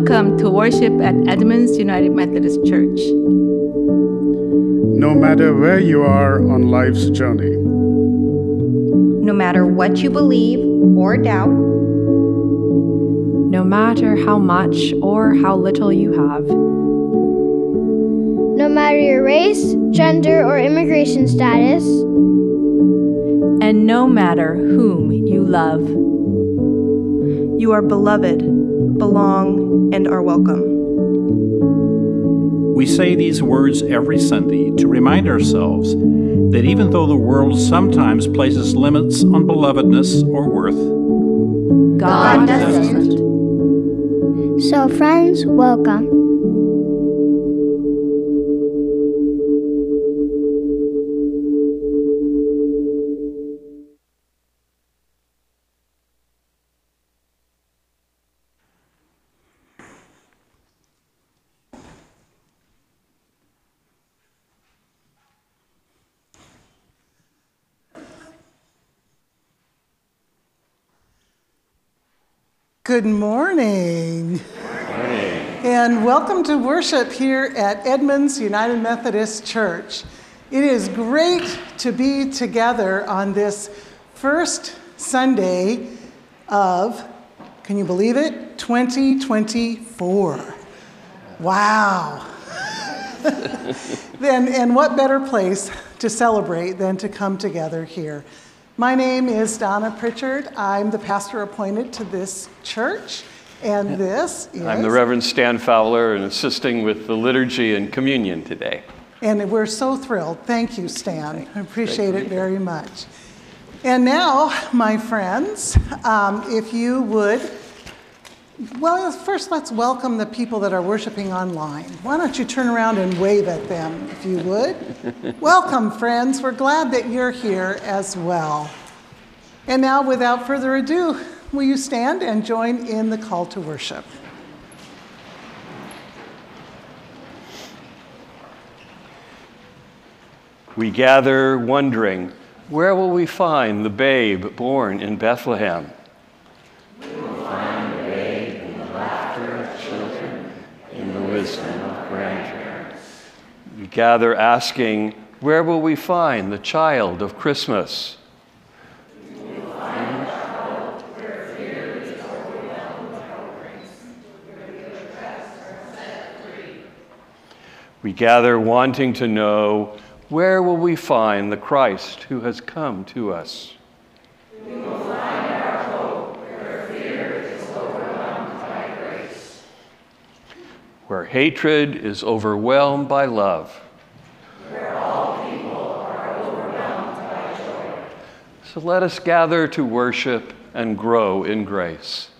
Welcome to worship at Edmonds United Methodist Church. No matter where you are on life's journey, no matter what you believe or doubt, no matter how much or how little you have, no matter your race, gender, or immigration status, and no matter whom you love, you are beloved, belong, and are welcome. We say these words every Sunday to remind ourselves that even though the world sometimes places limits on belovedness or worth, God, God doesn't. So, friends, welcome. Good morning. morning. And welcome to worship here at Edmonds United Methodist Church. It is great to be together on this first Sunday of, can you believe it? 2024. Wow. then, and what better place to celebrate than to come together here? My name is Donna Pritchard. I'm the pastor appointed to this church, and this is. I'm the Reverend Stan Fowler and assisting with the liturgy and communion today. And we're so thrilled. Thank you, Stan. I appreciate it very much. And now, my friends, um, if you would well, first let's welcome the people that are worshiping online. Why don't you turn around and wave at them, if you would? welcome, friends. We're glad that you're here as well. And now, without further ado, will you stand and join in the call to worship? We gather wondering, where will we find the babe born in Bethlehem? wisdom of grandparents. We gather asking, where will we find the child of Christmas? We gather wanting to know where will we find the Christ who has come to us? Where hatred is overwhelmed by love. Where all people are overwhelmed by joy. So let us gather to worship and grow in grace.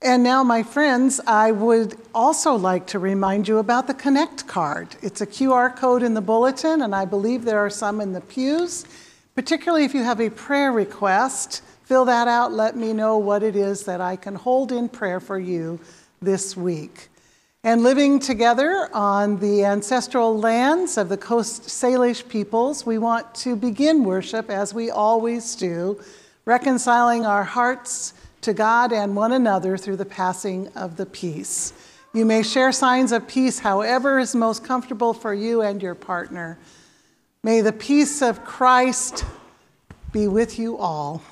And now, my friends, I would also like to remind you about the Connect card. It's a QR code in the bulletin, and I believe there are some in the pews. Particularly if you have a prayer request, fill that out. Let me know what it is that I can hold in prayer for you this week and living together on the ancestral lands of the Coast Salish peoples, we want to begin worship as we always do, reconciling our hearts to God and one another through the passing of the peace. You may share signs of peace however is most comfortable for you and your partner. May the peace of Christ be with you all.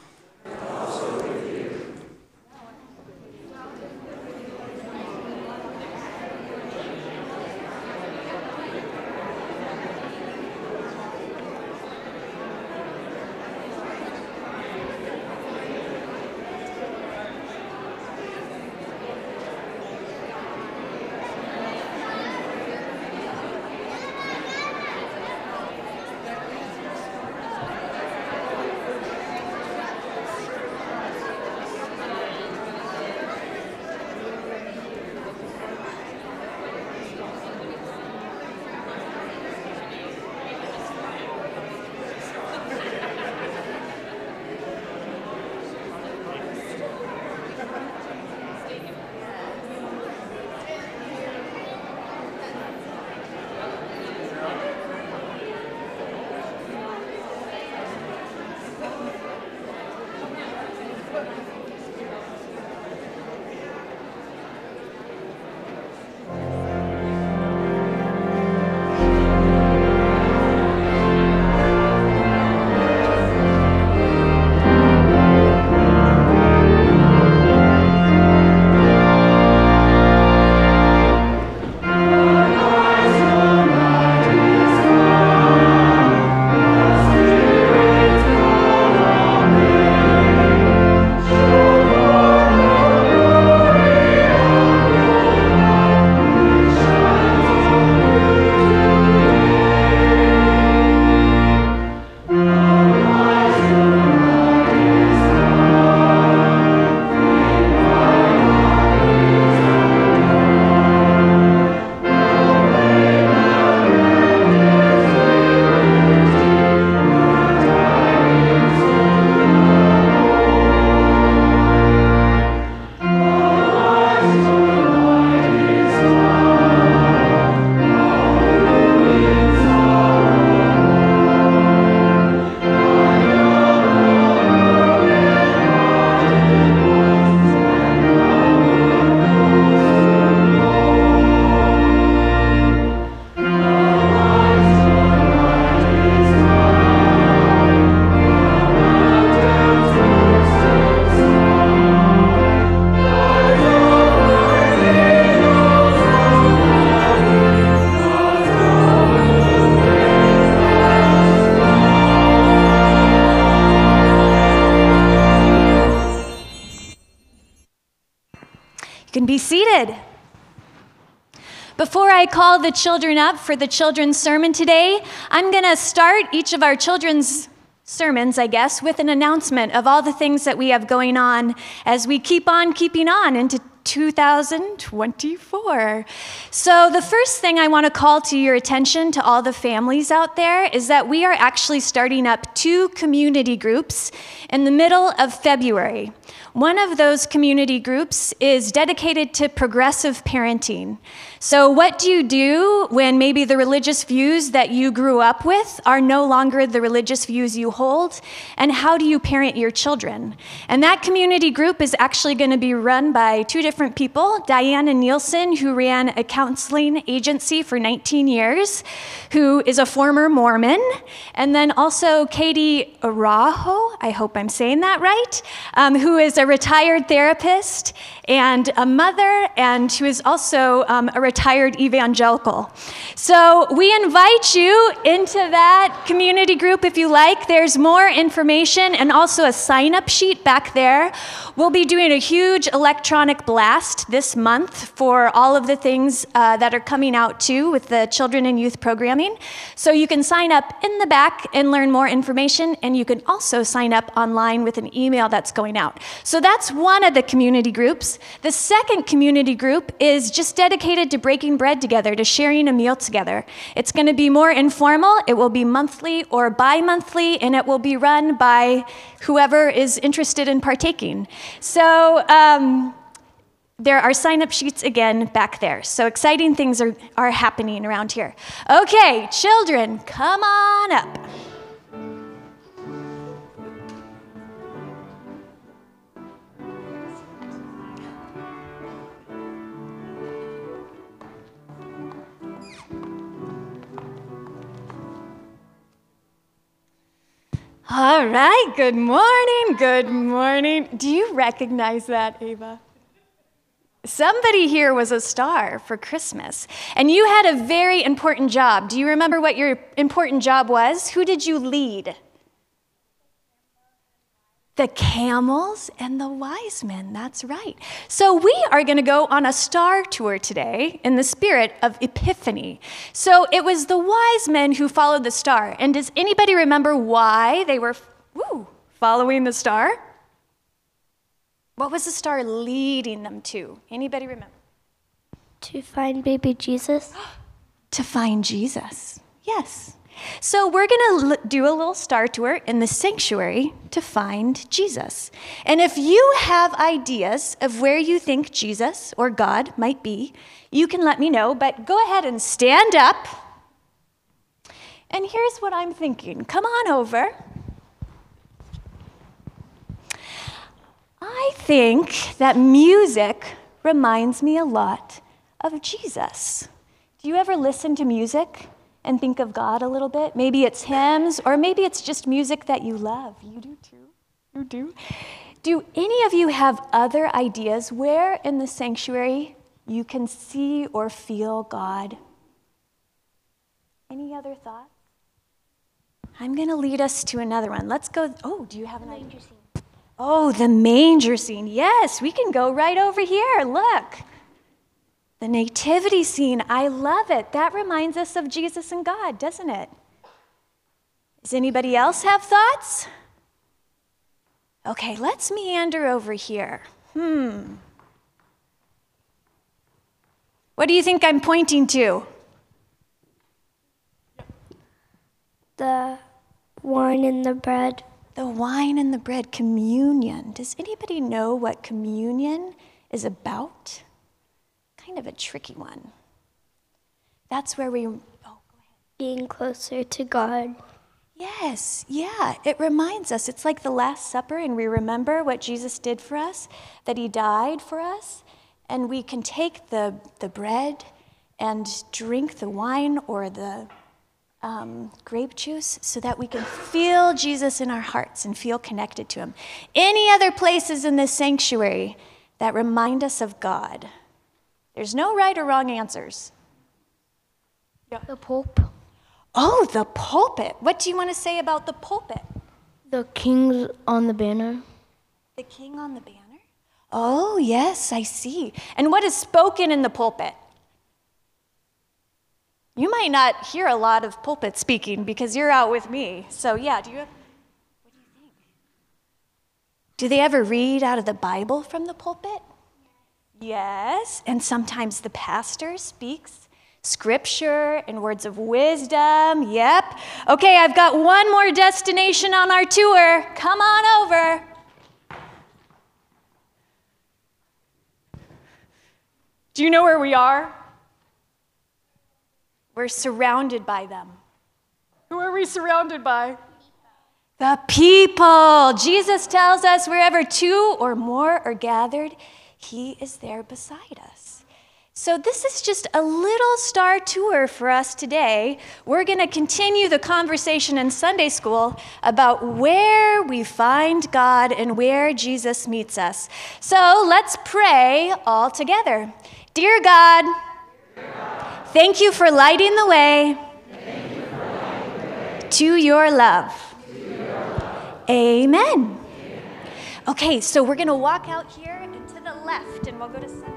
Can be seated. Before I call the children up for the children's sermon today, I'm going to start each of our children's sermons, I guess, with an announcement of all the things that we have going on as we keep on keeping on into 2024. So, the first thing I want to call to your attention to all the families out there is that we are actually starting up two community groups in the middle of February. One of those community groups is dedicated to progressive parenting. So, what do you do when maybe the religious views that you grew up with are no longer the religious views you hold? And how do you parent your children? And that community group is actually going to be run by two different people Diana Nielsen, who ran a counseling agency for 19 years, who is a former Mormon, and then also Katie Araho, I hope I'm saying that right, um, who is a retired therapist and a mother, and who is also um, a retired evangelical. So we invite you into that community group if you like. There's more information and also a sign up sheet back there. We'll be doing a huge electronic blast this month for all of the things uh, that are coming out too with the children and youth programming. So you can sign up in the back and learn more information, and you can also sign up online with an email that's going out. So that's one of the community groups. The second community group is just dedicated to breaking bread together, to sharing a meal together. It's going to be more informal, it will be monthly or bi monthly, and it will be run by whoever is interested in partaking. So, um, there are sign up sheets again back there. So exciting things are, are happening around here. Okay, children, come on up. All right, good morning, good morning. Do you recognize that, Ava? Somebody here was a star for Christmas, and you had a very important job. Do you remember what your important job was? Who did you lead? The camels and the wise men, that's right. So, we are going to go on a star tour today in the spirit of Epiphany. So, it was the wise men who followed the star. And does anybody remember why they were woo, following the star? What was the star leading them to? Anybody remember? To find baby Jesus. to find Jesus, yes. So, we're going to do a little star tour in the sanctuary to find Jesus. And if you have ideas of where you think Jesus or God might be, you can let me know, but go ahead and stand up. And here's what I'm thinking come on over. I think that music reminds me a lot of Jesus. Do you ever listen to music? And think of God a little bit. Maybe it's hymns, or maybe it's just music that you love. You do too. You do. Do any of you have other ideas where in the sanctuary you can see or feel God? Any other thoughts? I'm going to lead us to another one. Let's go. Oh, do you have an idea? Oh, the manger scene. Yes, we can go right over here. Look. The nativity scene, I love it. That reminds us of Jesus and God, doesn't it? Does anybody else have thoughts? Okay, let's meander over here. Hmm. What do you think I'm pointing to? The wine and the bread. The wine and the bread, communion. Does anybody know what communion is about? Kind of a tricky one. That's where we, oh. Being closer to God. Yes, yeah. It reminds us. It's like the Last Supper, and we remember what Jesus did for us, that He died for us, and we can take the, the bread and drink the wine or the um, grape juice so that we can feel Jesus in our hearts and feel connected to Him. Any other places in this sanctuary that remind us of God? There's no right or wrong answers. Yeah. The Pope. Oh, the pulpit. What do you want to say about the pulpit? The king's on the banner. The king on the banner? Oh, yes, I see. And what is spoken in the pulpit? You might not hear a lot of pulpit speaking because you're out with me. So, yeah, do you have, what do you think? Do they ever read out of the Bible from the pulpit? Yes, and sometimes the pastor speaks scripture and words of wisdom. Yep. Okay, I've got one more destination on our tour. Come on over. Do you know where we are? We're surrounded by them. Who are we surrounded by? The people. Jesus tells us wherever two or more are gathered, he is there beside us. So, this is just a little star tour for us today. We're going to continue the conversation in Sunday school about where we find God and where Jesus meets us. So, let's pray all together. Dear God, thank you for lighting the way, to, your love. Amen. Okay, so we're going to walk out here left and we'll go to 7.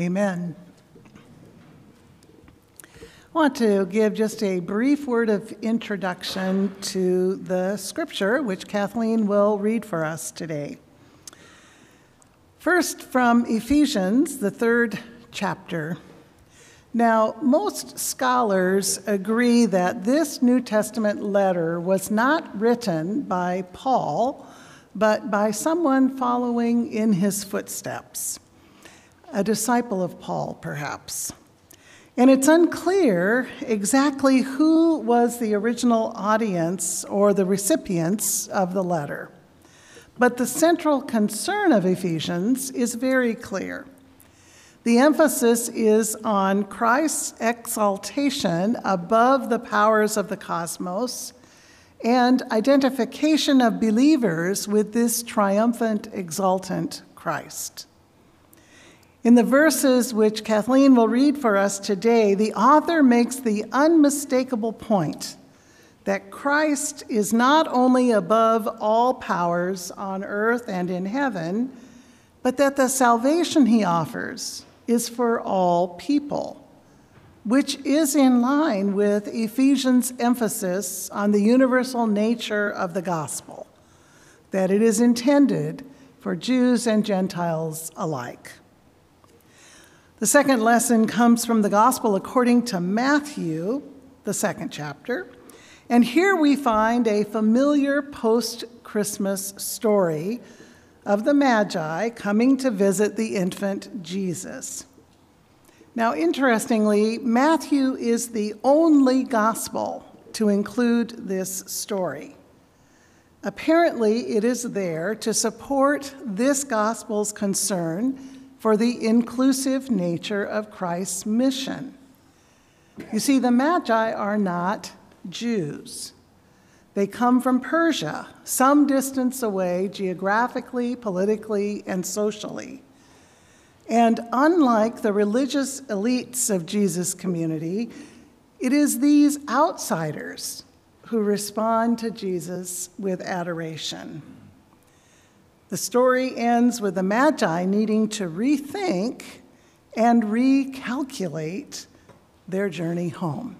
Amen. I want to give just a brief word of introduction to the scripture, which Kathleen will read for us today. First, from Ephesians, the third chapter. Now, most scholars agree that this New Testament letter was not written by Paul, but by someone following in his footsteps, a disciple of Paul, perhaps. And it's unclear exactly who was the original audience or the recipients of the letter. But the central concern of Ephesians is very clear. The emphasis is on Christ's exaltation above the powers of the cosmos and identification of believers with this triumphant, exultant Christ. In the verses which Kathleen will read for us today, the author makes the unmistakable point that Christ is not only above all powers on earth and in heaven, but that the salvation he offers is for all people, which is in line with Ephesians' emphasis on the universal nature of the gospel, that it is intended for Jews and Gentiles alike. The second lesson comes from the Gospel according to Matthew, the second chapter. And here we find a familiar post Christmas story of the Magi coming to visit the infant Jesus. Now, interestingly, Matthew is the only gospel to include this story. Apparently, it is there to support this gospel's concern for the inclusive nature of Christ's mission. You see, the Magi are not Jews. They come from Persia, some distance away geographically, politically, and socially. And unlike the religious elites of Jesus' community, it is these outsiders who respond to Jesus with adoration. The story ends with the Magi needing to rethink and recalculate their journey home.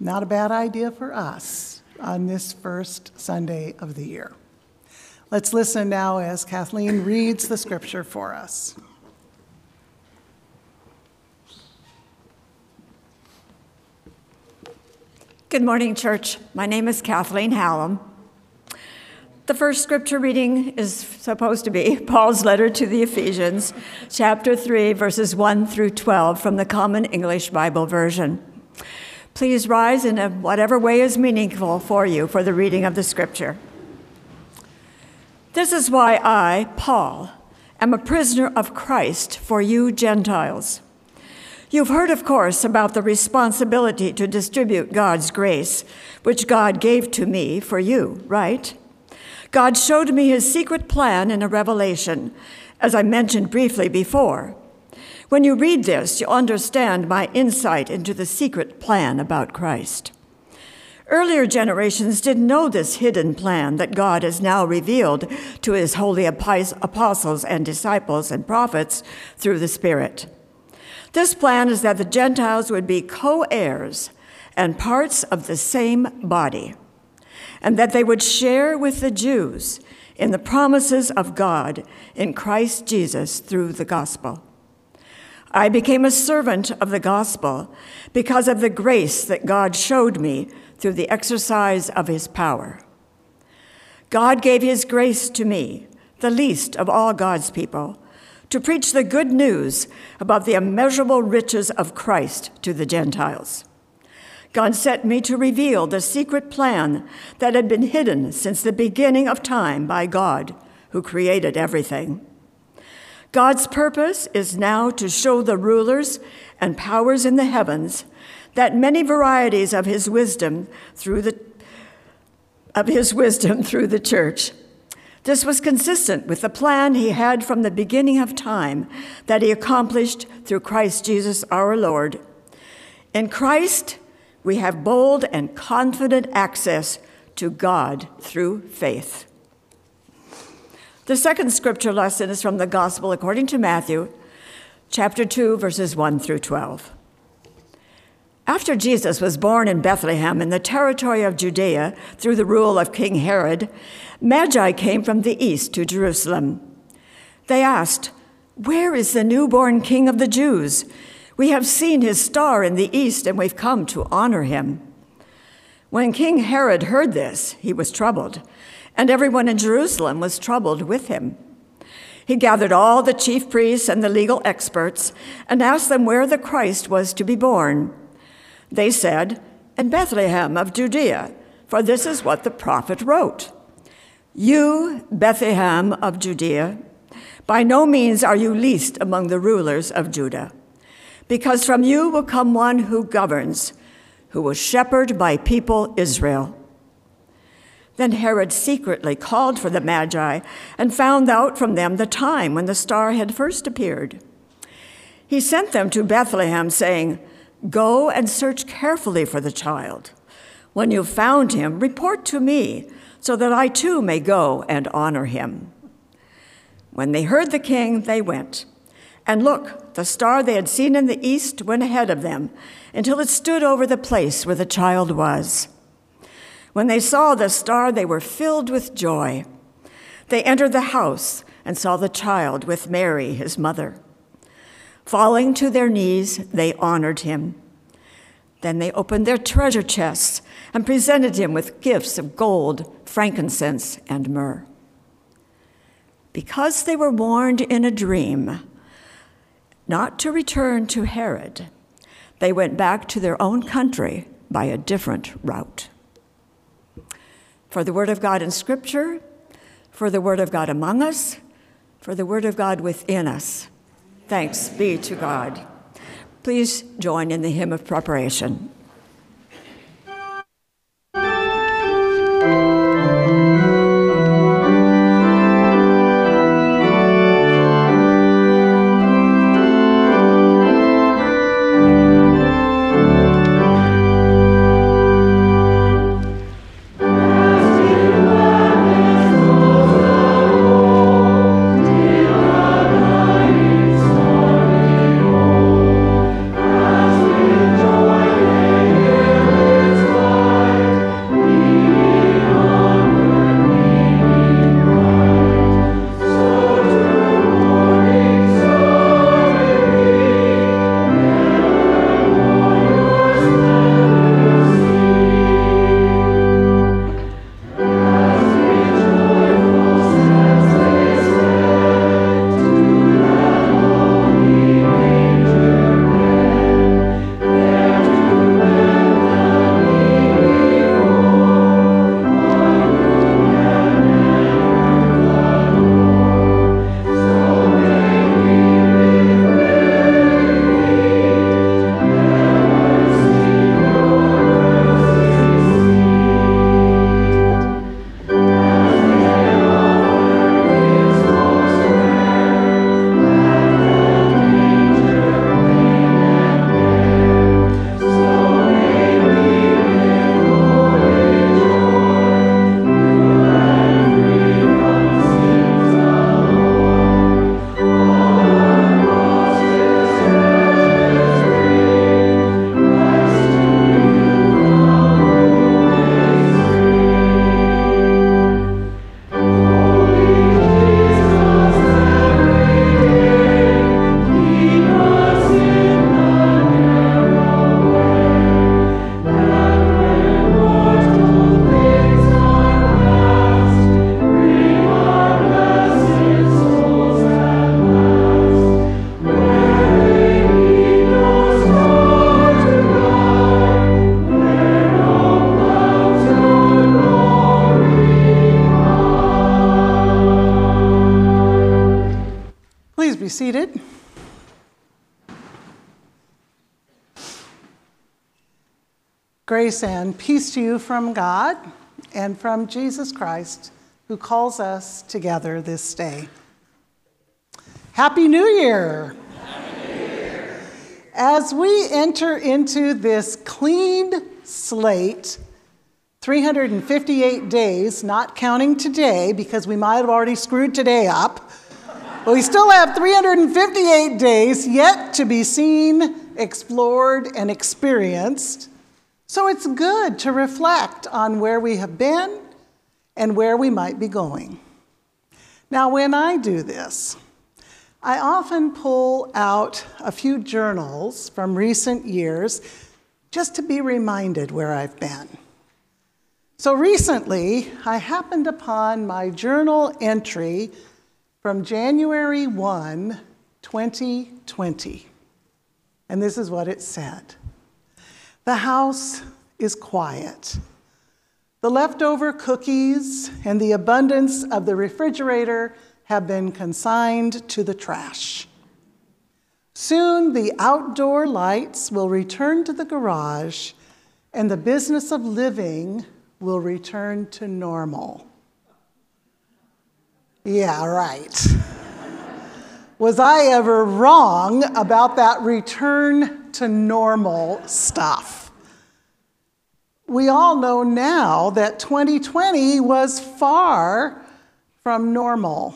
Not a bad idea for us on this first Sunday of the year. Let's listen now as Kathleen reads the scripture for us. Good morning, church. My name is Kathleen Hallam. The first scripture reading is supposed to be Paul's letter to the Ephesians, chapter 3, verses 1 through 12 from the Common English Bible Version. Please rise in whatever way is meaningful for you for the reading of the scripture. This is why I, Paul, am a prisoner of Christ for you Gentiles. You've heard, of course, about the responsibility to distribute God's grace, which God gave to me for you, right? God showed me his secret plan in a revelation, as I mentioned briefly before. When you read this, you'll understand my insight into the secret plan about Christ. Earlier generations didn't know this hidden plan that God has now revealed to his holy apostles and disciples and prophets through the Spirit. This plan is that the Gentiles would be co heirs and parts of the same body and that they would share with the Jews in the promises of God in Christ Jesus through the gospel. I became a servant of the gospel because of the grace that God showed me through the exercise of his power. God gave his grace to me, the least of all God's people, to preach the good news about the immeasurable riches of Christ to the Gentiles. God sent me to reveal the secret plan that had been hidden since the beginning of time by God, who created everything. God's purpose is now to show the rulers and powers in the heavens that many varieties of his wisdom through the of his wisdom through the church. This was consistent with the plan he had from the beginning of time that he accomplished through Christ Jesus our Lord. In Christ, we have bold and confident access to God through faith. The second scripture lesson is from the Gospel according to Matthew, chapter 2, verses 1 through 12. After Jesus was born in Bethlehem in the territory of Judea through the rule of King Herod, Magi came from the east to Jerusalem. They asked, Where is the newborn King of the Jews? We have seen his star in the east and we've come to honor him. When King Herod heard this, he was troubled, and everyone in Jerusalem was troubled with him. He gathered all the chief priests and the legal experts and asked them where the Christ was to be born. They said, In Bethlehem of Judea, for this is what the prophet wrote You, Bethlehem of Judea, by no means are you least among the rulers of Judah, because from you will come one who governs who will shepherd my people Israel. Then Herod secretly called for the Magi and found out from them the time when the star had first appeared. He sent them to Bethlehem, saying, Go and search carefully for the child. When you've found him, report to me, so that I too may go and honor him. When they heard the king, they went. And look, the star they had seen in the east went ahead of them until it stood over the place where the child was. When they saw the star, they were filled with joy. They entered the house and saw the child with Mary, his mother. Falling to their knees, they honored him. Then they opened their treasure chests and presented him with gifts of gold, frankincense, and myrrh. Because they were warned in a dream not to return to Herod. They went back to their own country by a different route. For the Word of God in Scripture, for the Word of God among us, for the Word of God within us. Thanks be to God. Please join in the hymn of preparation. Seated. Grace and peace to you from God and from Jesus Christ, who calls us together this day. Happy New Year! Happy New Year. As we enter into this clean slate, 358 days, not counting today, because we might have already screwed today up. But we still have 358 days yet to be seen, explored, and experienced. So it's good to reflect on where we have been and where we might be going. Now, when I do this, I often pull out a few journals from recent years just to be reminded where I've been. So recently, I happened upon my journal entry from January 1, 2020. And this is what it said The house is quiet. The leftover cookies and the abundance of the refrigerator have been consigned to the trash. Soon the outdoor lights will return to the garage and the business of living will return to normal. Yeah, right. Was I ever wrong about that return to normal stuff? We all know now that 2020 was far from normal,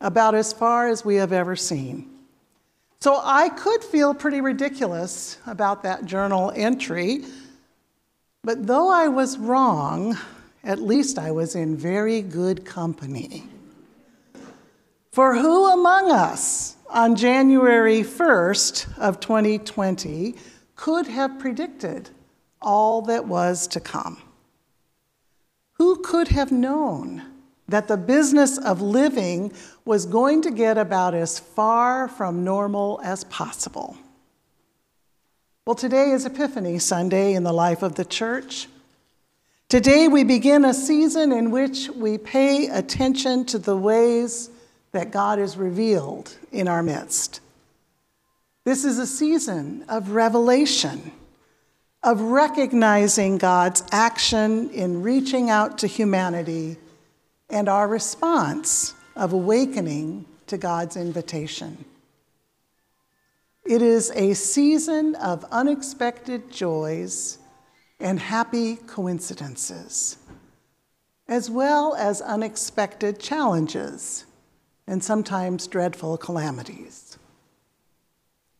about as far as we have ever seen. So I could feel pretty ridiculous about that journal entry, but though I was wrong, at least I was in very good company. For who among us on January 1st of 2020 could have predicted all that was to come? Who could have known that the business of living was going to get about as far from normal as possible? Well, today is Epiphany Sunday in the life of the church. Today we begin a season in which we pay attention to the ways that God is revealed in our midst. This is a season of revelation, of recognizing God's action in reaching out to humanity and our response of awakening to God's invitation. It is a season of unexpected joys and happy coincidences, as well as unexpected challenges and sometimes dreadful calamities.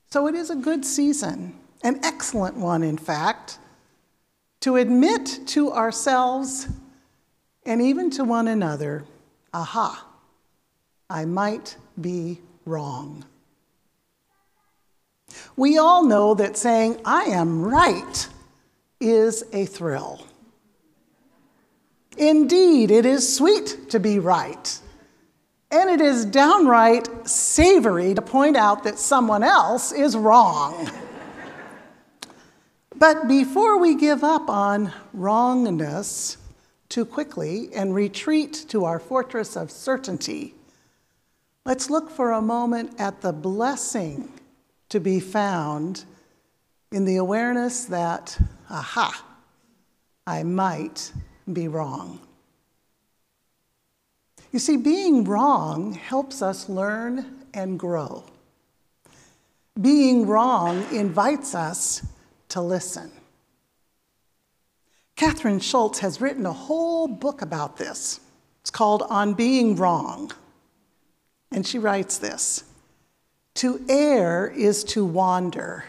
So it is a good season, an excellent one, in fact, to admit to ourselves and even to one another aha, I might be wrong. We all know that saying, I am right, is a thrill. Indeed, it is sweet to be right. And it is downright savory to point out that someone else is wrong. but before we give up on wrongness too quickly and retreat to our fortress of certainty, let's look for a moment at the blessing to be found in the awareness that, aha, I might be wrong. You see, being wrong helps us learn and grow. Being wrong invites us to listen. Kathryn Schulz has written a whole book about this. It's called On Being Wrong. And she writes this To err is to wander,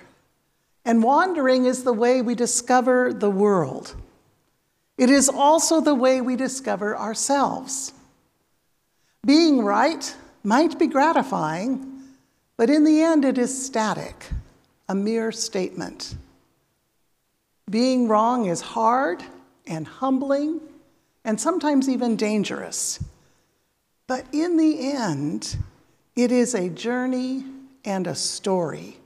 and wandering is the way we discover the world. It is also the way we discover ourselves. Being right might be gratifying, but in the end it is static, a mere statement. Being wrong is hard and humbling and sometimes even dangerous. But in the end, it is a journey and a story,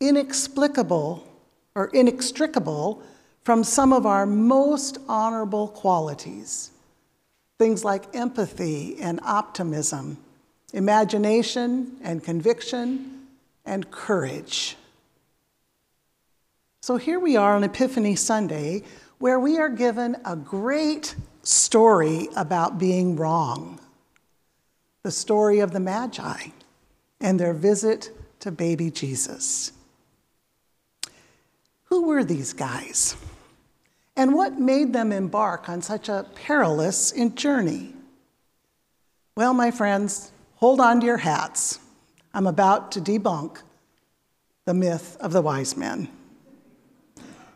inexplicable or inextricable from some of our most honorable qualities Things like empathy and optimism, imagination and conviction, and courage. So here we are on Epiphany Sunday, where we are given a great story about being wrong the story of the Magi and their visit to baby Jesus. Who were these guys? And what made them embark on such a perilous journey? Well, my friends, hold on to your hats. I'm about to debunk the myth of the wise men.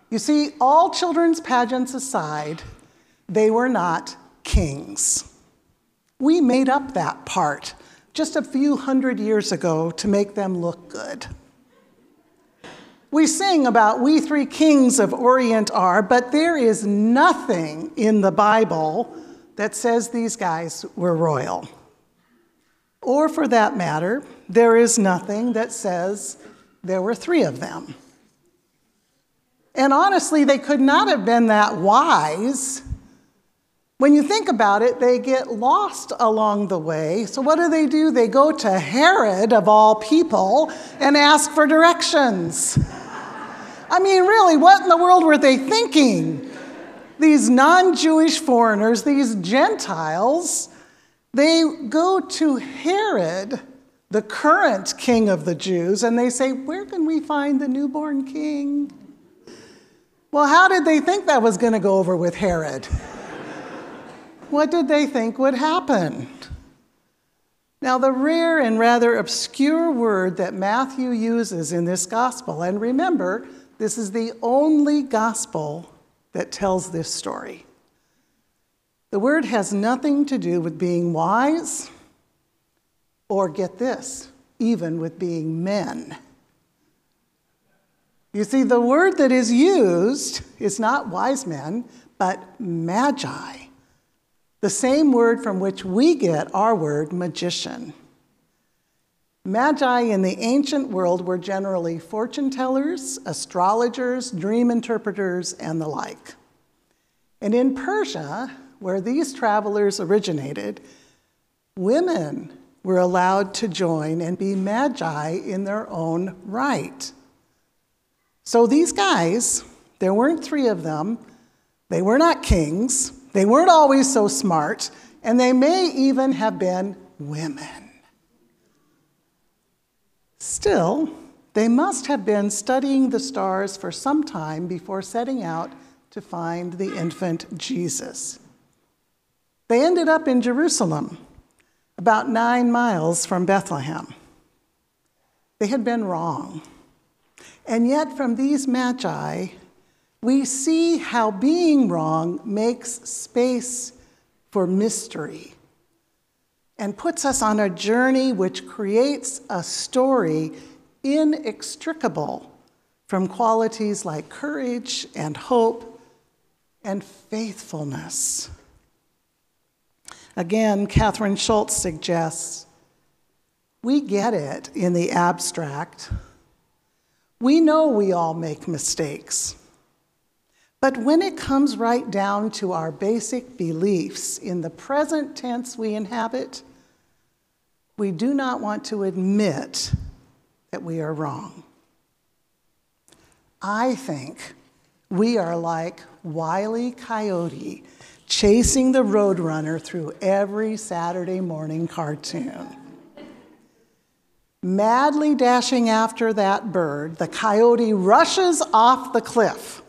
You see, all children's pageants aside, they were not kings. We made up that part just a few hundred years ago to make them look good. We sing about we three kings of Orient are, but there is nothing in the Bible that says these guys were royal. Or for that matter, there is nothing that says there were three of them. And honestly, they could not have been that wise. When you think about it, they get lost along the way. So, what do they do? They go to Herod, of all people, and ask for directions. I mean, really, what in the world were they thinking? These non Jewish foreigners, these Gentiles, they go to Herod, the current king of the Jews, and they say, Where can we find the newborn king? Well, how did they think that was going to go over with Herod? what did they think would happen? Now, the rare and rather obscure word that Matthew uses in this gospel, and remember, this is the only gospel that tells this story. The word has nothing to do with being wise, or get this, even with being men. You see, the word that is used is not wise men, but magi, the same word from which we get our word magician. Magi in the ancient world were generally fortune tellers, astrologers, dream interpreters, and the like. And in Persia, where these travelers originated, women were allowed to join and be magi in their own right. So these guys, there weren't three of them, they were not kings, they weren't always so smart, and they may even have been women. Still, they must have been studying the stars for some time before setting out to find the infant Jesus. They ended up in Jerusalem, about nine miles from Bethlehem. They had been wrong. And yet, from these magi, we see how being wrong makes space for mystery and puts us on a journey which creates a story inextricable from qualities like courage and hope and faithfulness. Again, Kathryn Schulz suggests we get it in the abstract we know we all make mistakes. But when it comes right down to our basic beliefs in the present tense we inhabit, we do not want to admit that we are wrong. I think we are like Wile Coyote chasing the Roadrunner through every Saturday morning cartoon. Madly dashing after that bird, the coyote rushes off the cliff.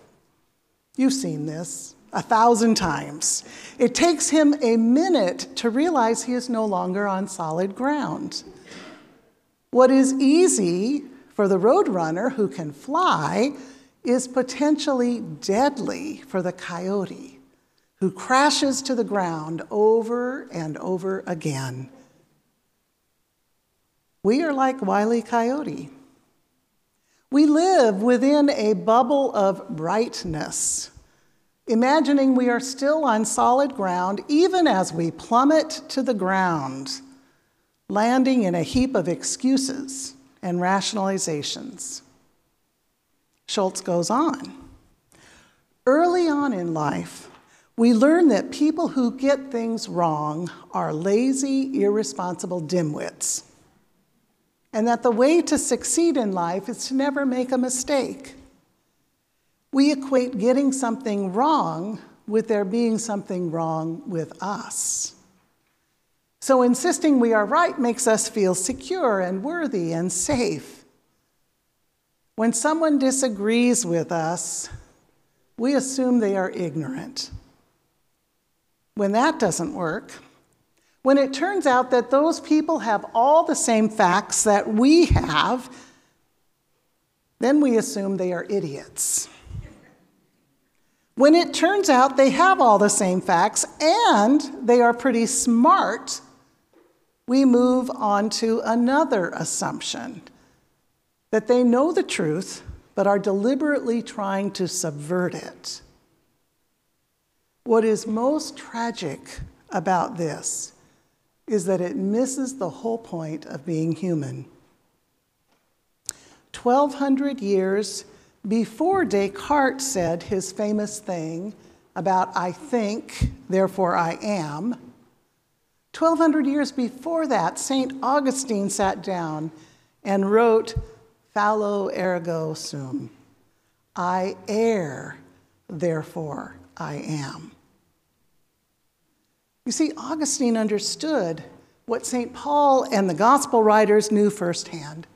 You've seen this a thousand times. It takes him a minute to realize he is no longer on solid ground. What is easy for the roadrunner who can fly is potentially deadly for the coyote who crashes to the ground over and over again. We are like Wile Coyote. We live within a bubble of brightness, imagining we are still on solid ground even as we plummet to the ground, landing in a heap of excuses and rationalizations. Schulz goes on. Early on in life, we learn that people who get things wrong are lazy, irresponsible dimwits and that the way to succeed in life is to never make a mistake. We equate getting something wrong with there being something wrong with us. So, insisting we are right makes us feel secure and worthy and safe. When someone disagrees with us, we assume they are ignorant. When that doesn't work, when it turns out that those people have all the same facts that we have, then we assume they are idiots. When it turns out they have all the same facts and they are pretty smart, we move on to another assumption that they know the truth, but are deliberately trying to subvert it. What is most tragic about this is that it misses the whole point of being human. 1,200 years before Descartes said his famous thing about I think, therefore I am, 1,200 years before that, St. Augustine sat down and wrote, Fallor ergo sum. I err, therefore I am. You see, Augustine understood what St. Paul and the gospel writers knew firsthand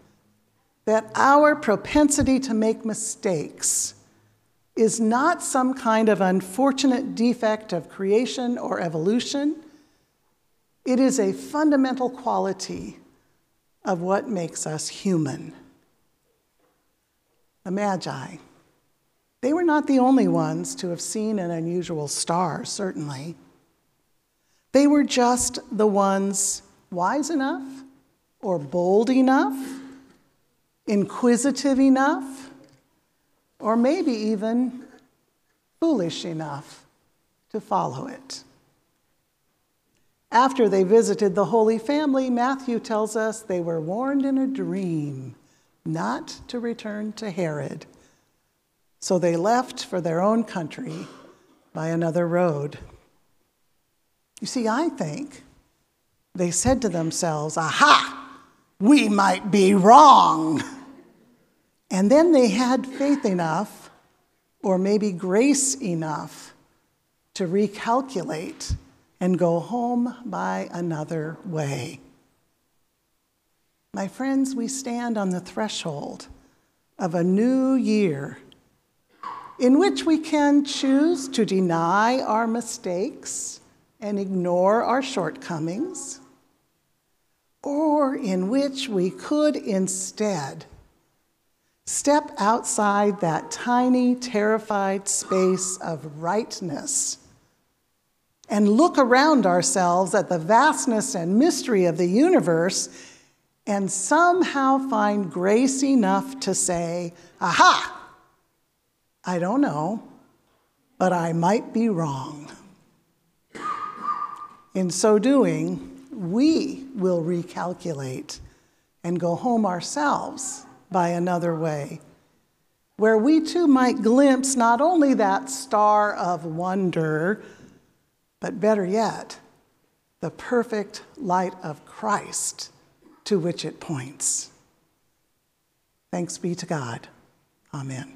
that our propensity to make mistakes is not some kind of unfortunate defect of creation or evolution. It is a fundamental quality of what makes us human. The Magi, they were not the only ones to have seen an unusual star, certainly. They were just the ones wise enough or bold enough, inquisitive enough, or maybe even foolish enough to follow it. After they visited the Holy Family, Matthew tells us they were warned in a dream not to return to Herod. So they left for their own country by another road. You see, I think they said to themselves, Aha, we might be wrong. And then they had faith enough, or maybe grace enough, to recalculate and go home by another way. My friends, we stand on the threshold of a new year in which we can choose to deny our mistakes and ignore our shortcomings, or in which we could instead step outside that tiny, terrified space of rightness and look around ourselves at the vastness and mystery of the universe and somehow find grace enough to say, Aha! I don't know, but I might be wrong. In so doing, we will recalculate and go home ourselves by another way, where we too might glimpse not only that star of wonder, but better yet, the perfect light of Christ to which it points. Thanks be to God. Amen.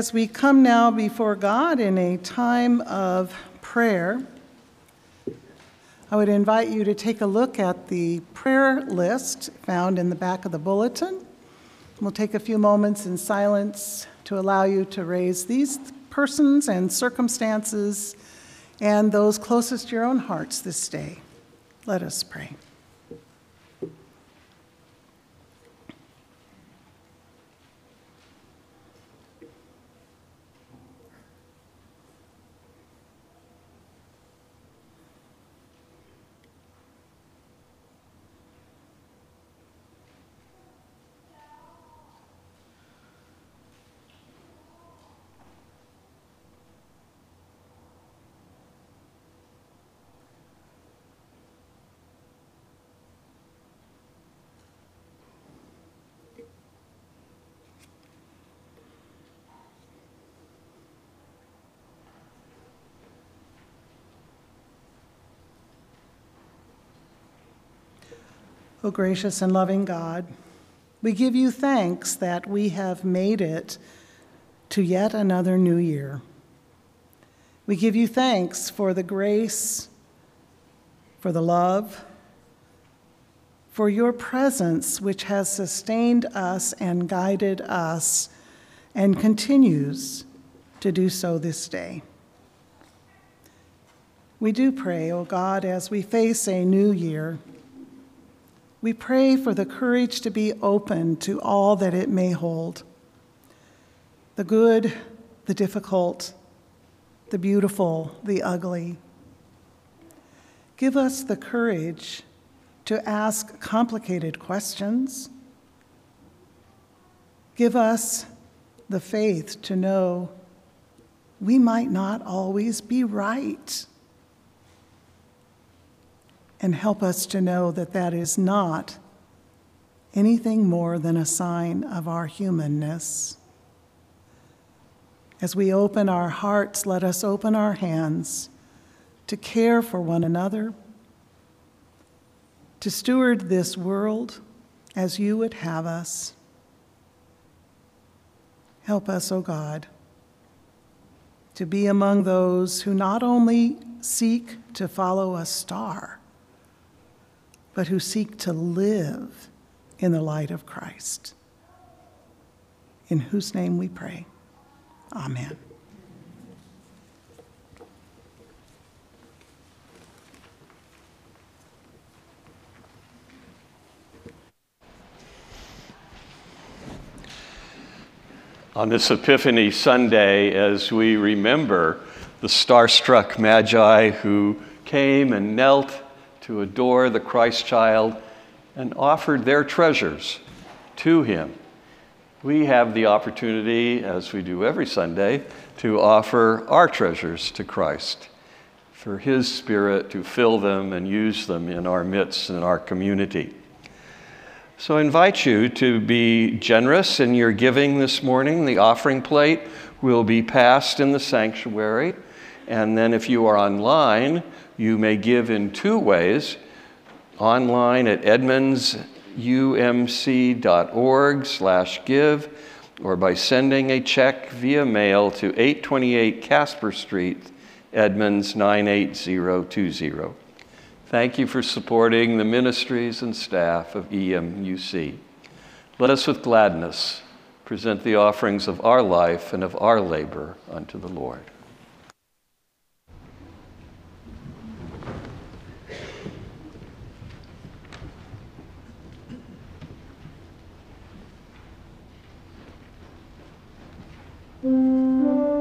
As we come now before God in a time of prayer, I would invite you to take a look at the prayer list found in the back of the bulletin. We'll take a few moments in silence to allow you to raise these persons and circumstances and those closest to your own hearts this day. Let us pray. Gracious and loving God, we give you thanks that we have made it to yet another new year. We give you thanks for the grace, for the love, for your presence, which has sustained us and guided us and continues to do so this day. We do pray, O oh God, as we face a new year we pray for the courage to be open to all that it may hold the good, the difficult, the beautiful, the ugly. Give us the courage to ask complicated questions. Give us the faith to know we might not always be right and help us to know that that is not anything more than a sign of our humanness. As we open our hearts, let us open our hands to care for one another, to steward this world as you would have us. Help us, O oh God, to be among those who not only seek to follow a star, but who seek to live in the light of Christ. In whose name we pray. Amen. On this Epiphany Sunday, as we remember the starstruck Magi who came and knelt to adore the Christ child and offered their treasures to him. We have the opportunity, as we do every Sunday, to offer our treasures to Christ for his spirit to fill them and use them in our midst and our community. So I invite you to be generous in your giving this morning. The offering plate will be passed in the sanctuary. And then if you are online, you may give in two ways online at edmondsumc.org slash give or by sending a check via mail to 828 Caspers Street, Edmonds 98020. Thank you for supporting the ministries and staff of EMUC. Let us with gladness present the offerings of our life and of our labor unto the Lord. うん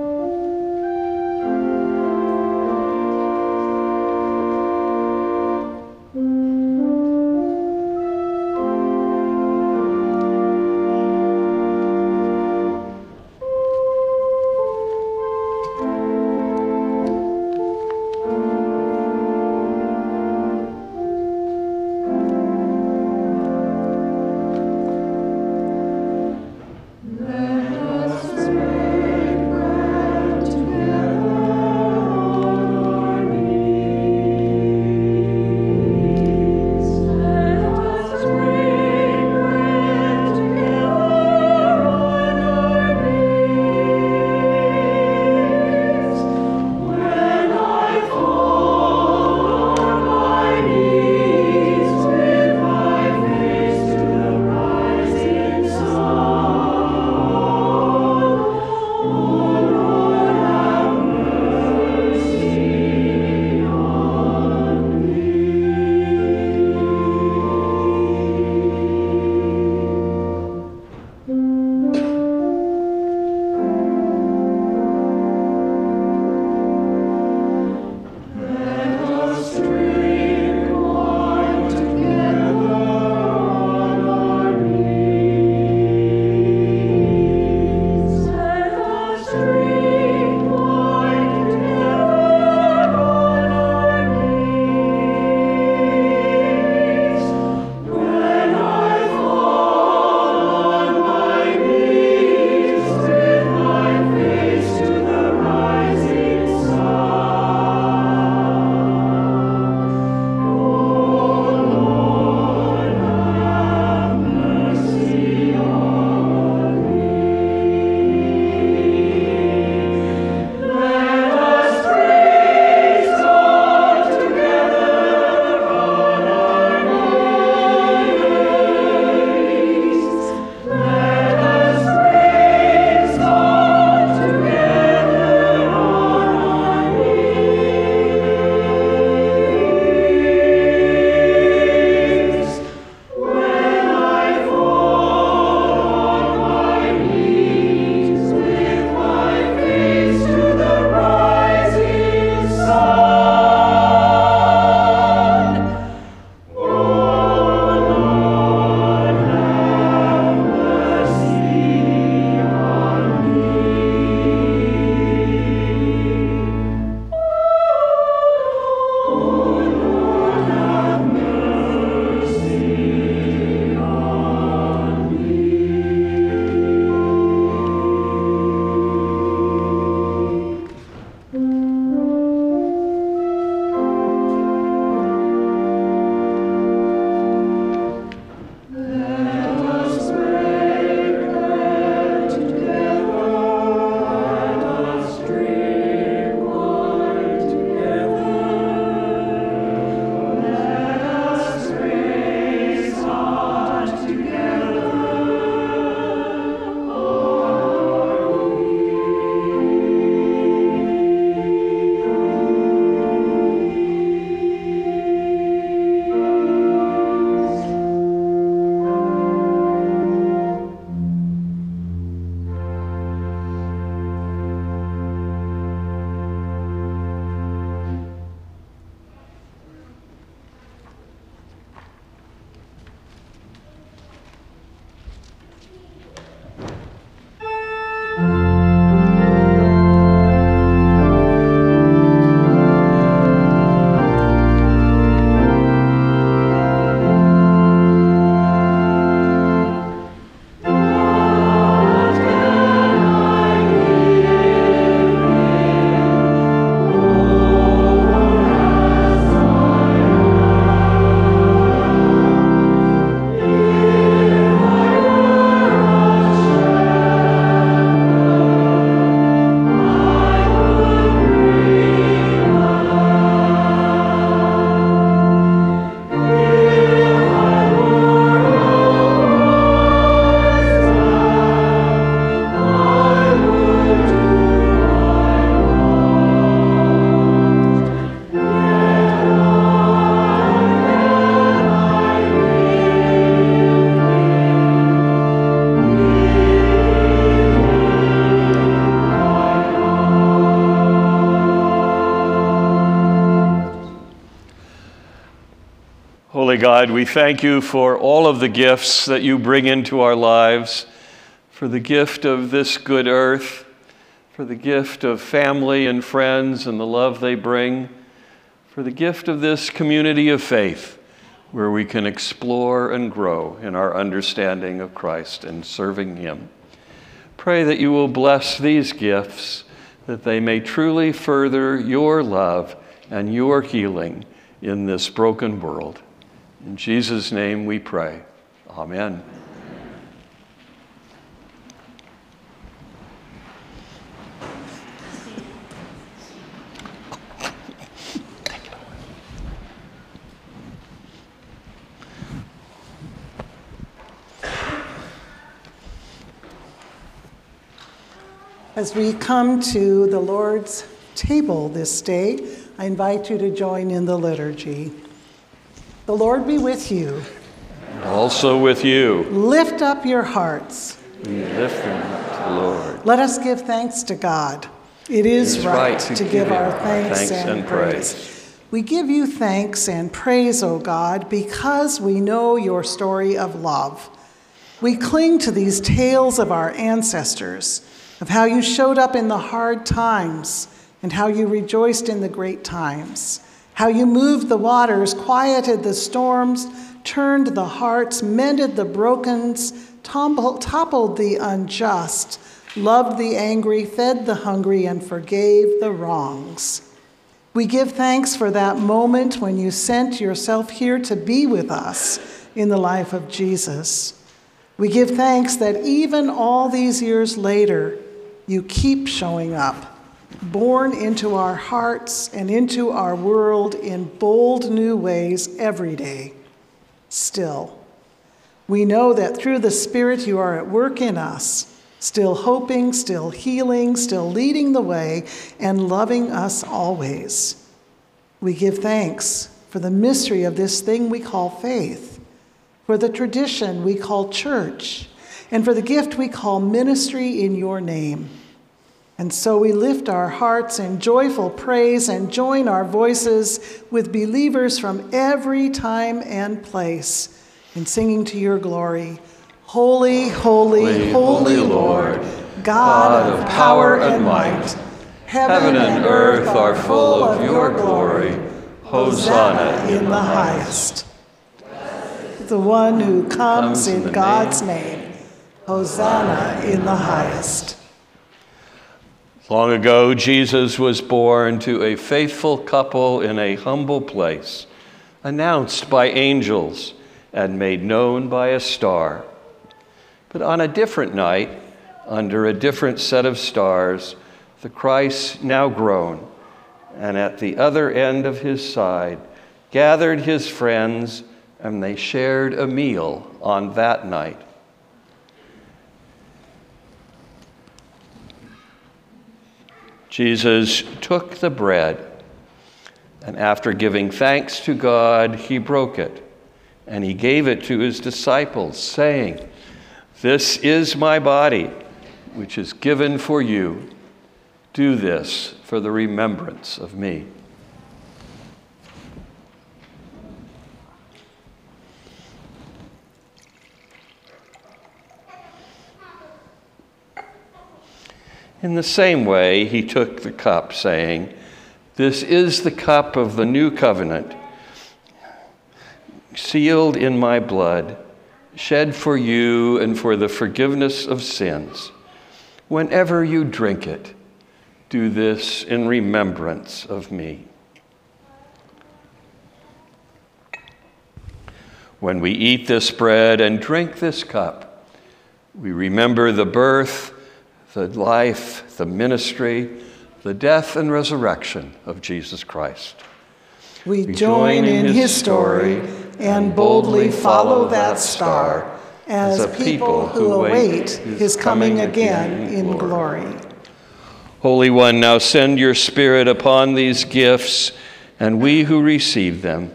God, we thank you for all of the gifts that you bring into our lives, for the gift of this good earth, for the gift of family and friends and the love they bring, for the gift of this community of faith where we can explore and grow in our understanding of Christ and serving Him. Pray that you will bless these gifts, that they may truly further your love and your healing in this broken world. In Jesus' name we pray. Amen. As we come to the Lord's table this day, I invite you to join in the liturgy. The Lord be with you. Also with you. Lift up your hearts. We lift them to the Lord. Let us give thanks to God. It is, it is right, right, to, give, give our our thanks, thanks and, and praise. praise. We give you thanks and praise, O God, because we know your story of love. We cling to these tales of our ancestors, of how you showed up in the hard times and how you rejoiced in the great times, how you moved the waters, quieted the storms, turned the hearts, mended the broken, toppled the unjust, loved the angry, fed the hungry, and forgave the wrongs. We give thanks for that moment when you sent yourself here to be with us in the life of Jesus. We give thanks that even all these years later, you keep showing up, born into our hearts and into our world in bold new ways every day. Still, we know that through the Spirit you are at work in us, still hoping, still healing, still leading the way, and loving us always. We give thanks for the mystery of this thing we call faith, for the tradition we call church, and for the gift we call ministry in your name. And so we lift our hearts in joyful praise and join our voices with believers from every time and place in singing to your glory. Holy, holy, holy, holy Lord, God, God of power and might, heaven and earth are full of your glory. Hosanna in the highest. The one who comes in God's name. Hosanna in the highest. Long ago, Jesus was born to a faithful couple in a humble place, announced by angels and made known by a star. But on a different night, under a different set of stars, the Christ, now grown, and at the other end of his side, gathered his friends, and they shared a meal on that night. Jesus took the bread, and after giving thanks to God, he broke it, and he gave it to his disciples, saying, This is my body, which is given for you. Do this for the remembrance of me. In the same way, he took the cup, saying, This is the cup of the new covenant, sealed in my blood, shed for you and for the forgiveness of sins. Whenever you drink it, do this in remembrance of me. When we eat this bread and drink this cup, we remember the birth the life, the ministry, the death and resurrection of Jesus Christ. We, we join in his story and boldly follow that star as a people who await his coming again in glory. Holy One, now send your Spirit upon these gifts, and we who receive them,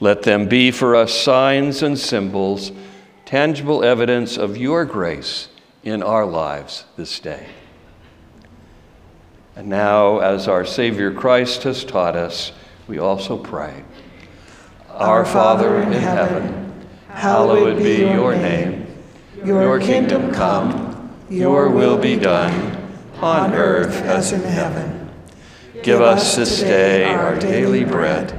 let them be for us signs and symbols, tangible evidence of your grace in our lives this day. And now, as our Savior Christ has taught us, we also pray Our Father in heaven, hallowed be your name. Your kingdom come, your will be done, on earth as in heaven. Give us this day our daily bread.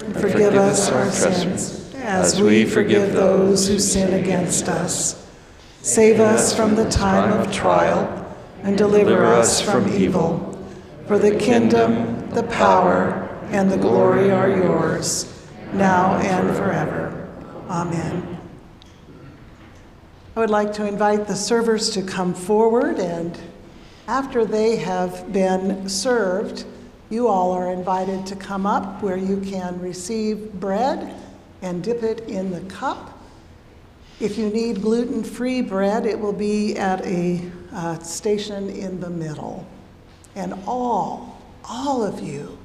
and Forgive us our sins, as we forgive those who sin against us. Save us from the time of trial, and deliver us from evil. For the kingdom, the power, and the glory are yours, now and forever. Amen. I would like to invite the servers to come forward, and after they have been served, you all are invited to come up where you can receive bread and dip it in the cup. If you need gluten free bread, it will be at a uh, station in the middle. And all, all of you,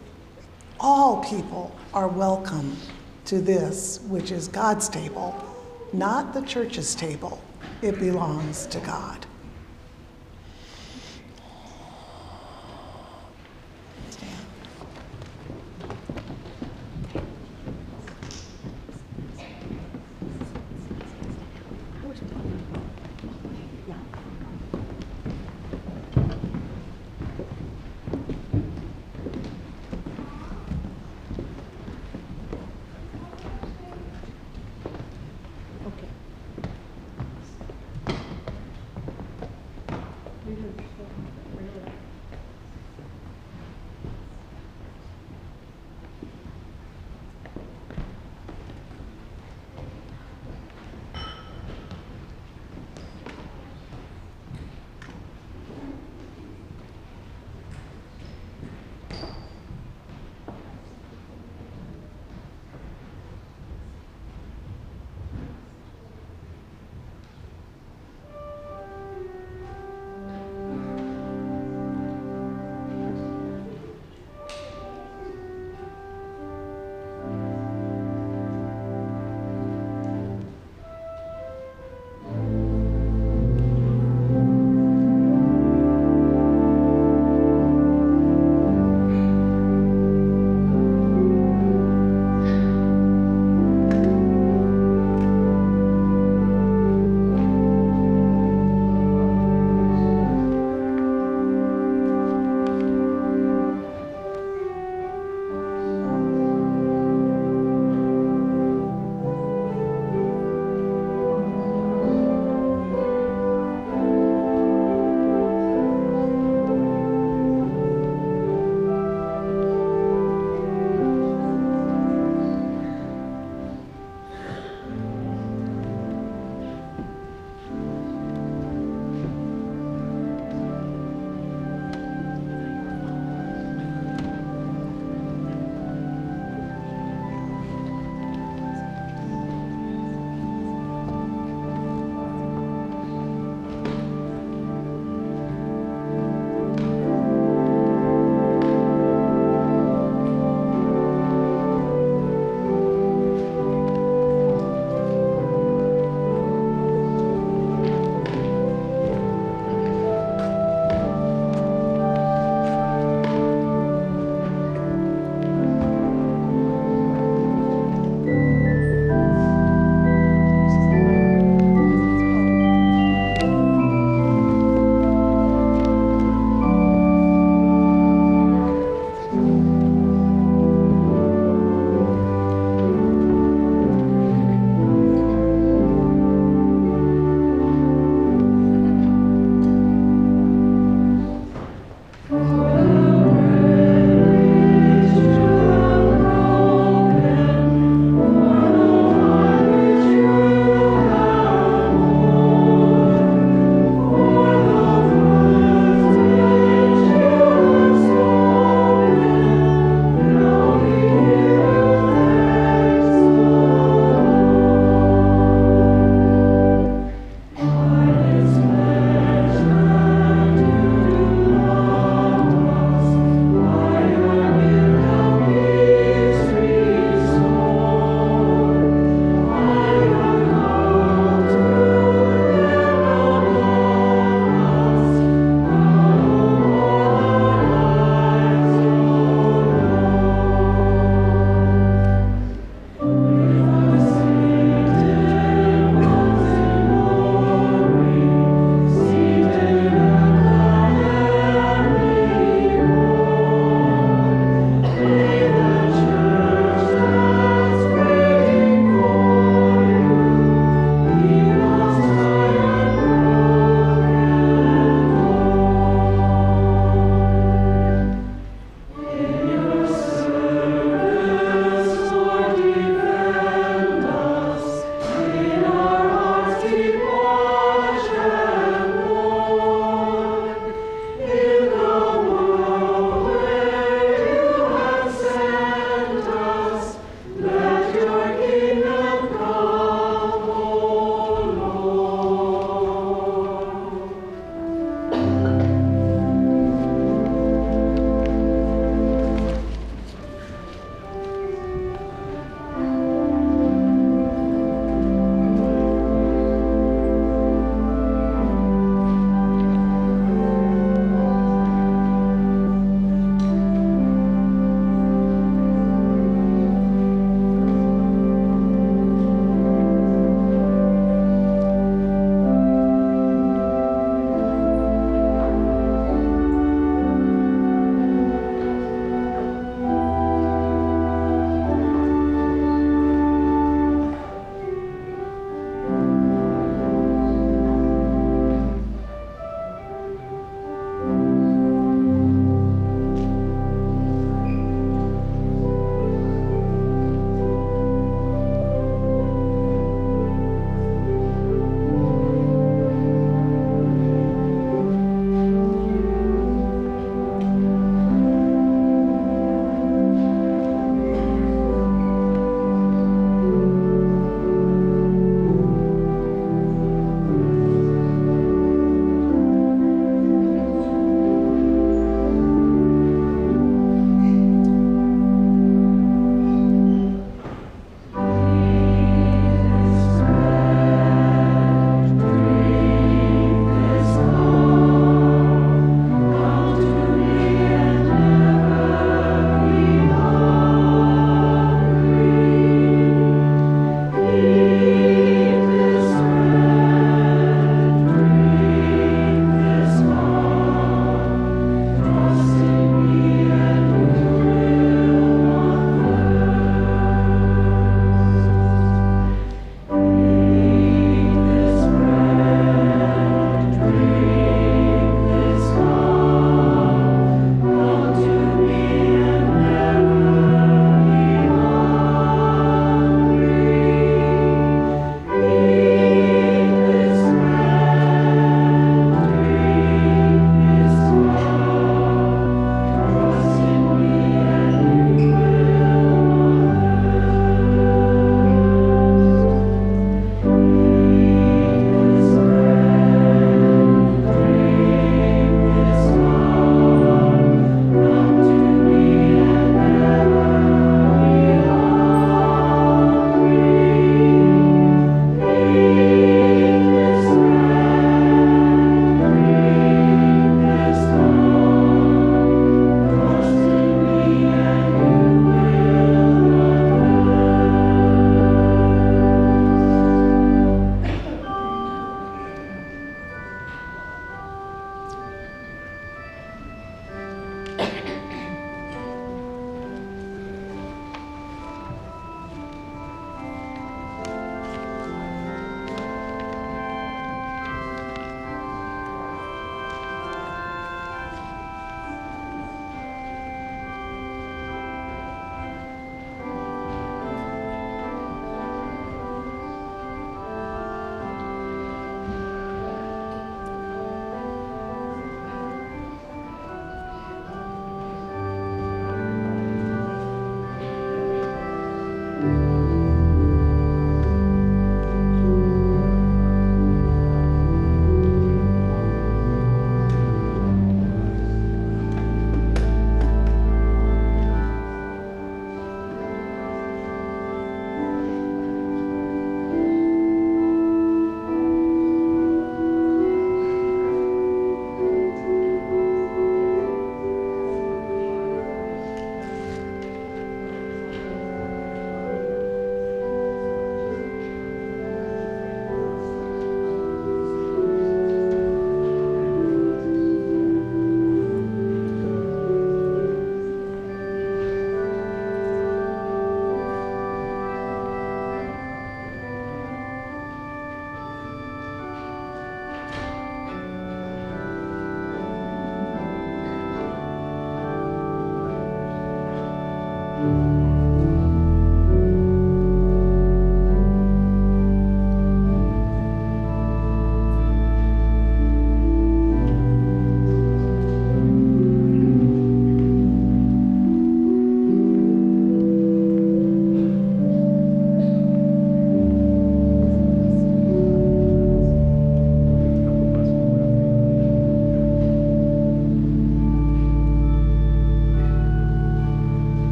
all people are welcome to this, which is God's table, not the church's table. It belongs to God.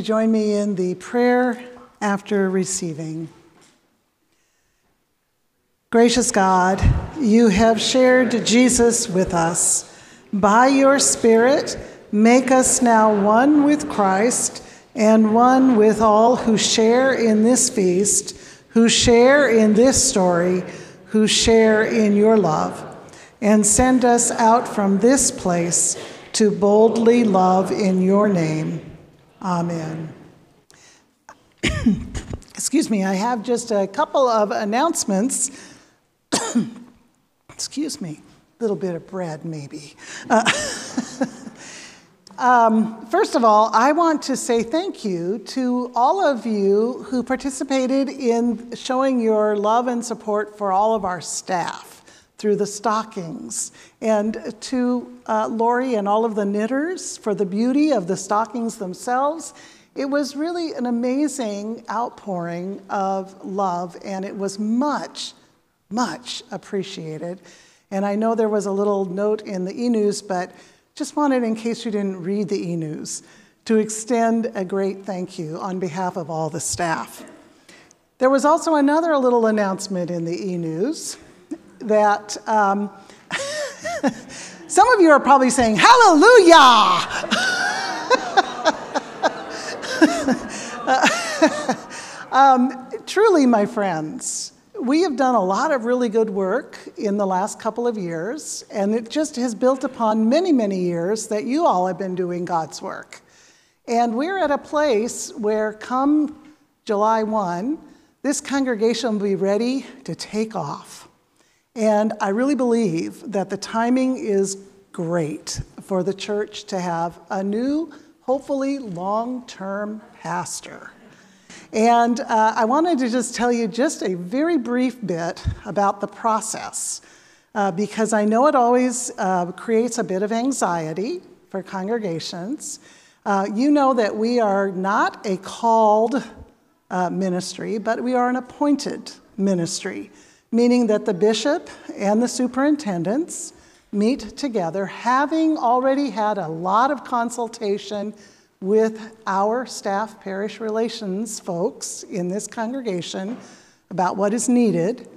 You join me in the prayer after receiving? Gracious God, you have shared Jesus with us. By your Spirit, make us now one with Christ and one with all who share in this feast, who share in this story, who share in your love. And send us out from this place to boldly love in your name. Amen. Excuse me, I have just a couple of announcements. Excuse me, a little bit of bread, maybe. Uh, um, first of all, I want to say thank you to all of you who participated in showing your love and support for all of our staff through the stockings, and to uh, Lori and all of the knitters for the beauty of the stockings themselves. It was really an amazing outpouring of love, and it was much, much appreciated. And I know there was a little note in the e news, but just wanted, in case you didn't read the e news, to extend a great thank you on behalf of all the staff. There was also another little announcement in the e news that um, some of you are probably saying, Hallelujah! um, truly, my friends, we have done a lot of really good work in the last couple of years, and it just has built upon many, many years that you all have been doing God's work. And we're at a place where, come July 1, this congregation will be ready to take off. And I really believe that the timing is great for the church to have a new, hopefully long term pastor. And uh, I wanted to just tell you just a very brief bit about the process, uh, because I know it always uh, creates a bit of anxiety for congregations. Uh, you know that we are not a called uh, ministry, but we are an appointed ministry meaning that the bishop and the superintendents meet together, having already had a lot of consultation with our staff parish relations folks in this congregation about what is needed,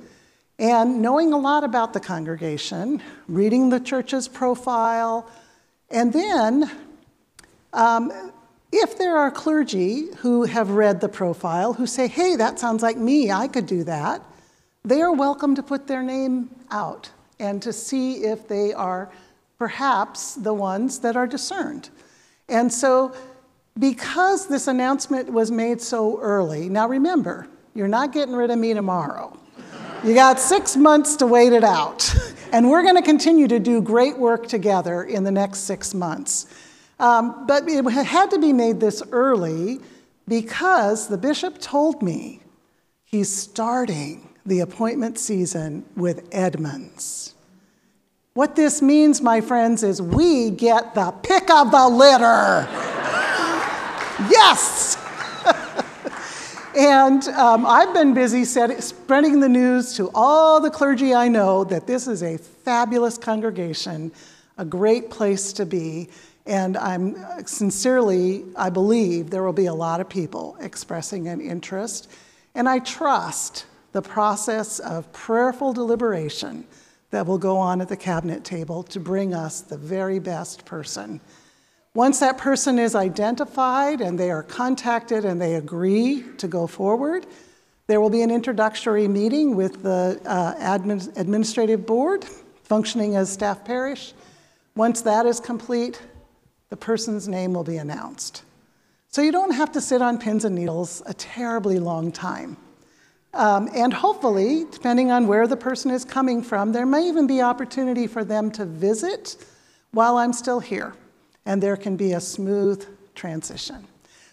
and knowing a lot about the congregation, reading the church's profile, and then um, if there are clergy who have read the profile who say, hey, that sounds like me, I could do that, they are welcome to put their name out and to see if they are perhaps the ones that are discerned. And so, because this announcement was made so early, now remember, you're not getting rid of me tomorrow. You got six months to wait it out. And we're going to continue to do great work together in the next six months. Um, but it had to be made this early because the bishop told me he's starting the appointment season with Edmonds. What this means, my friends, is we get the pick of the litter. yes! and um, I've been busy set, spreading the news to all the clergy I know that this is a fabulous congregation, a great place to be. And I'm sincerely, I believe there will be a lot of people expressing an interest. And I trust the process of prayerful deliberation that will go on at the cabinet table to bring us the very best person. Once that person is identified and they are contacted and they agree to go forward, there will be an introductory meeting with the uh, admin, administrative board functioning as staff parish. Once that is complete, the person's name will be announced. So you don't have to sit on pins and needles a terribly long time. Um, and hopefully, depending on where the person is coming from, there may even be opportunity for them to visit while I'm still here, and there can be a smooth transition.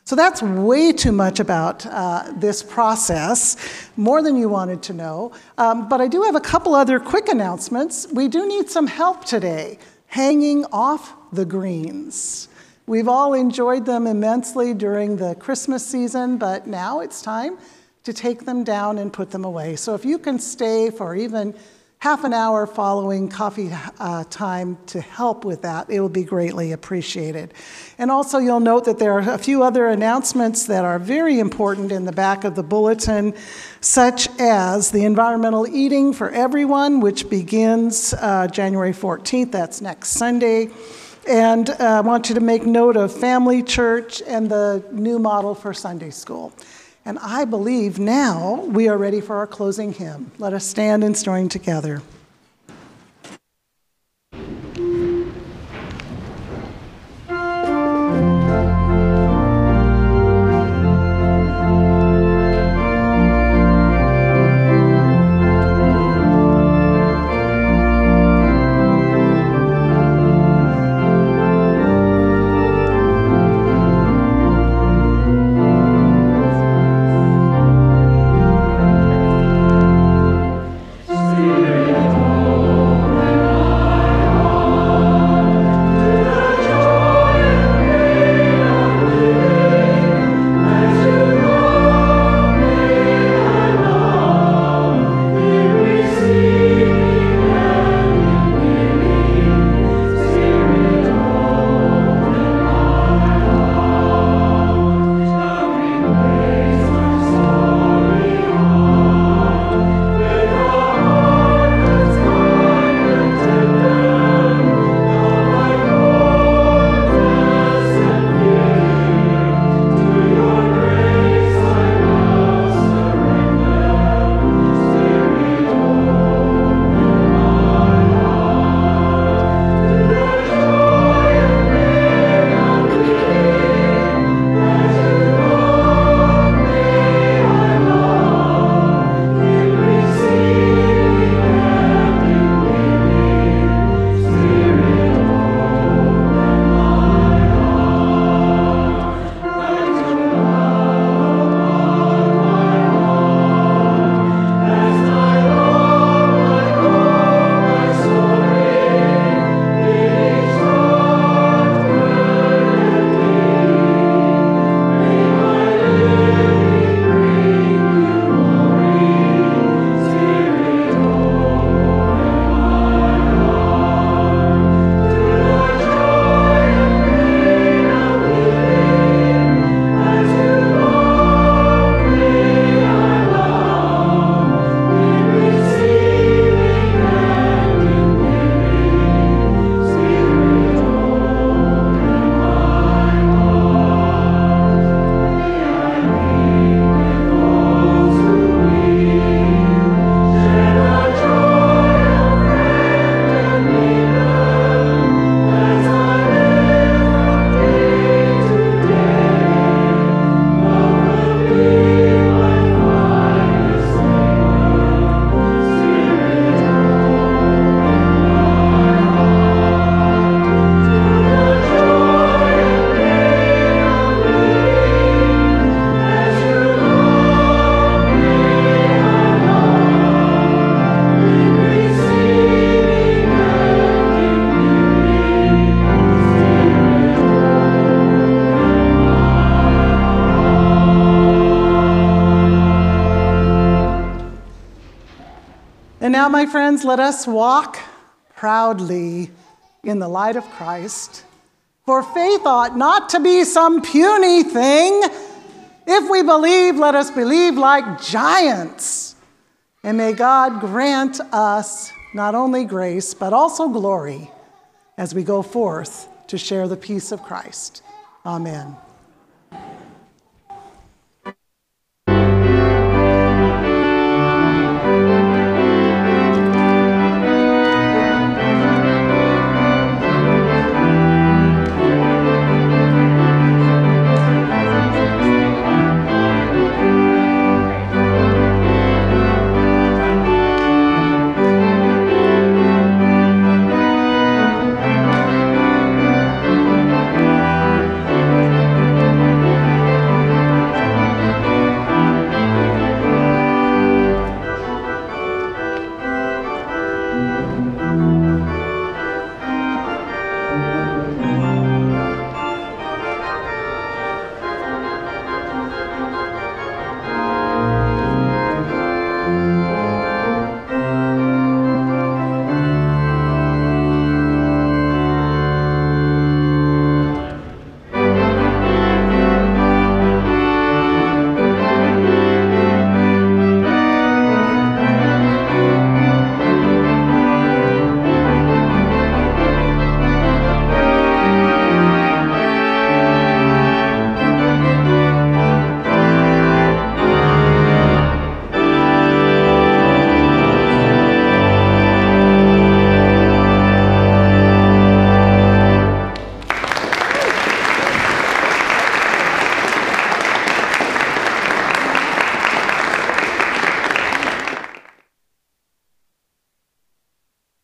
So that's way too much about uh, this process, more than you wanted to know. Um, but I do have a couple other quick announcements. We do need some help today hanging off the greens. We've all enjoyed them immensely during the Christmas season, but now it's time to take them down and put them away. So if you can stay for even half an hour following coffee uh, time to help with that, it will be greatly appreciated. And also, you'll note that there are a few other announcements that are very important in the back of the bulletin, such as the environmental eating for everyone, which begins uh, January 14th, that's next Sunday. And uh, I want you to make note of Family Church and the new model for Sunday school. And I believe now we are ready for our closing hymn. Let us stand and join together. My friends, let us walk proudly in the light of Christ. For faith ought not to be some puny thing. If we believe, let us believe like giants. And may God grant us not only grace, but also glory as we go forth to share the peace of Christ. Amen.